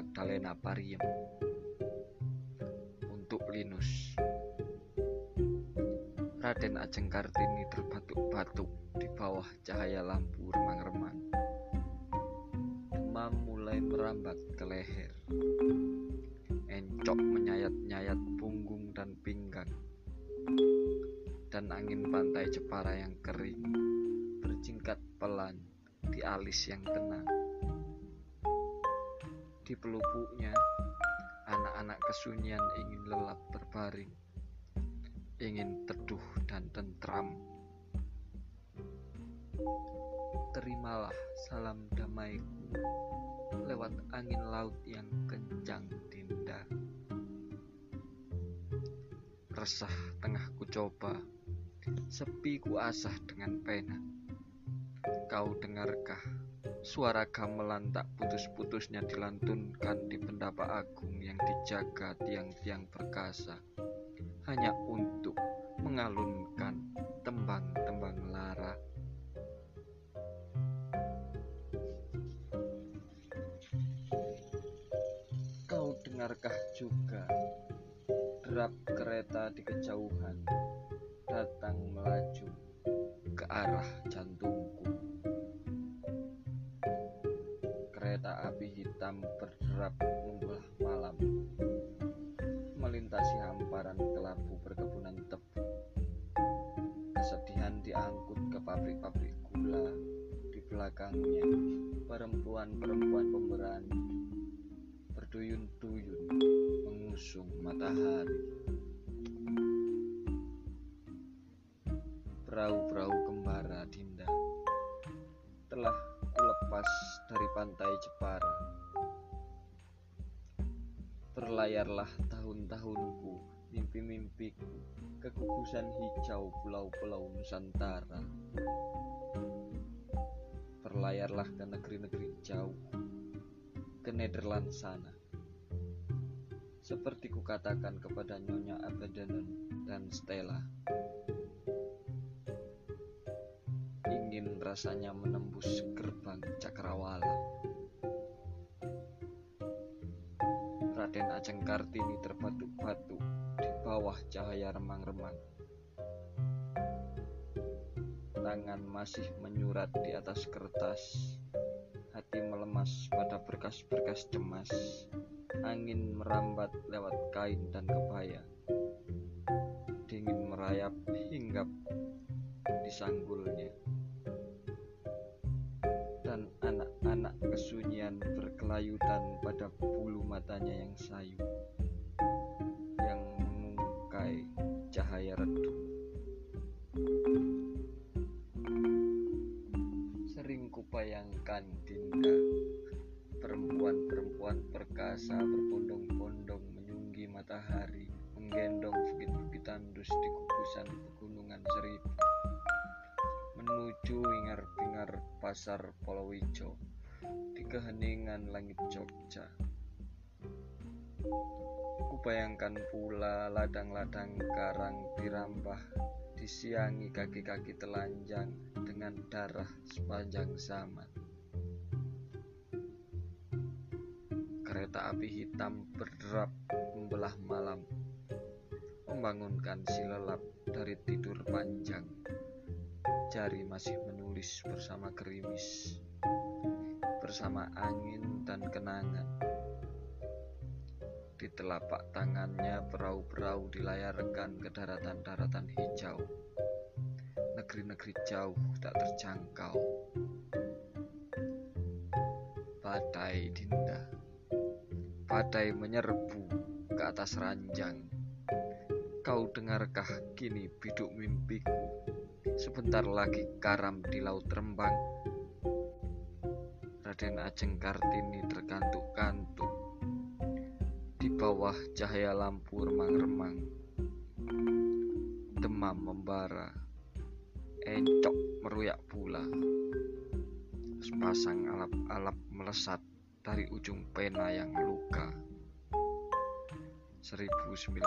Magdalena Pariem. Untuk Linus. Raden Ajeng Kartini terbatuk-batuk di bawah cahaya lampu remang-remang. Demam mulai merambat ke leher. Encok menyayat-nyayat punggung dan pinggang. Dan angin pantai Jepara yang kering Berjingkat pelan di alis yang tenang di pelupuknya, anak-anak kesunyian ingin lelap berbaring, ingin teduh dan tentram. Terimalah salam damaiku lewat angin laut yang kencang dinda. Resah tengah ku coba, sepi ku asah dengan pena. Kau dengarkah Suara gamelan tak putus-putusnya dilantunkan di pendapa agung yang dijaga tiang-tiang perkasa hanya untuk mengalunkan tembang-tembang lara. Kau dengarkah juga derap kereta di kejauhan datang melaju ke arah jantungku? Hitam berderap membelah malam. Melintasi hamparan kelabu perkebunan tebu kesedihan diangkut ke pabrik-pabrik gula di belakangnya. Perempuan-perempuan pemberani berduyun-duyun mengusung matahari. Perahu-perahu kembara Dinda telah kulepas dari pantai Jepara. Berlayarlah tahun-tahunku, mimpi-mimpiku, kegugusan hijau pulau-pulau Nusantara. Berlayarlah ke negeri-negeri jauh, ke Nederland sana. Seperti kukatakan kepada Nyonya Abaddon dan Stella. ingin rasanya menembus gerbang cakrawala. Raden Ajeng Kartini terbatuk-batuk di bawah cahaya remang-remang. Tangan masih menyurat di atas kertas, hati melemas pada berkas-berkas cemas. Angin merambat lewat kain dan kebaya. Dingin merayap hinggap di sanggulnya. Kesunyian berkelayutan pada bulu matanya yang sayu yang mengungkai cahaya redup. Sering kupayangkan Dinda perempuan-perempuan perkasa berbondong-bondong menyunggi matahari menggendong bukit-bukit tandus di kukusan pegunungan seribu menuju ingar-bingar pasar Polowijo di keheningan langit Jogja. Kubayangkan pula ladang-ladang karang dirambah disiangi kaki-kaki telanjang dengan darah sepanjang zaman. Kereta api hitam berderap membelah malam, membangunkan si lelap dari tidur panjang. Jari masih menulis bersama gerimis bersama angin dan kenangan. Di telapak tangannya perahu-perahu dilayarkan ke daratan-daratan hijau. Negeri-negeri jauh tak terjangkau. Badai Dinda. Badai menyerbu ke atas ranjang. Kau dengarkah kini biduk mimpiku? Sebentar lagi karam di laut rembang. Raden Ajeng Kartini terkantuk-kantuk di bawah cahaya lampu remang-remang. Demam membara, encok meruyak pula. Sepasang alap-alap melesat dari ujung pena yang luka. 1997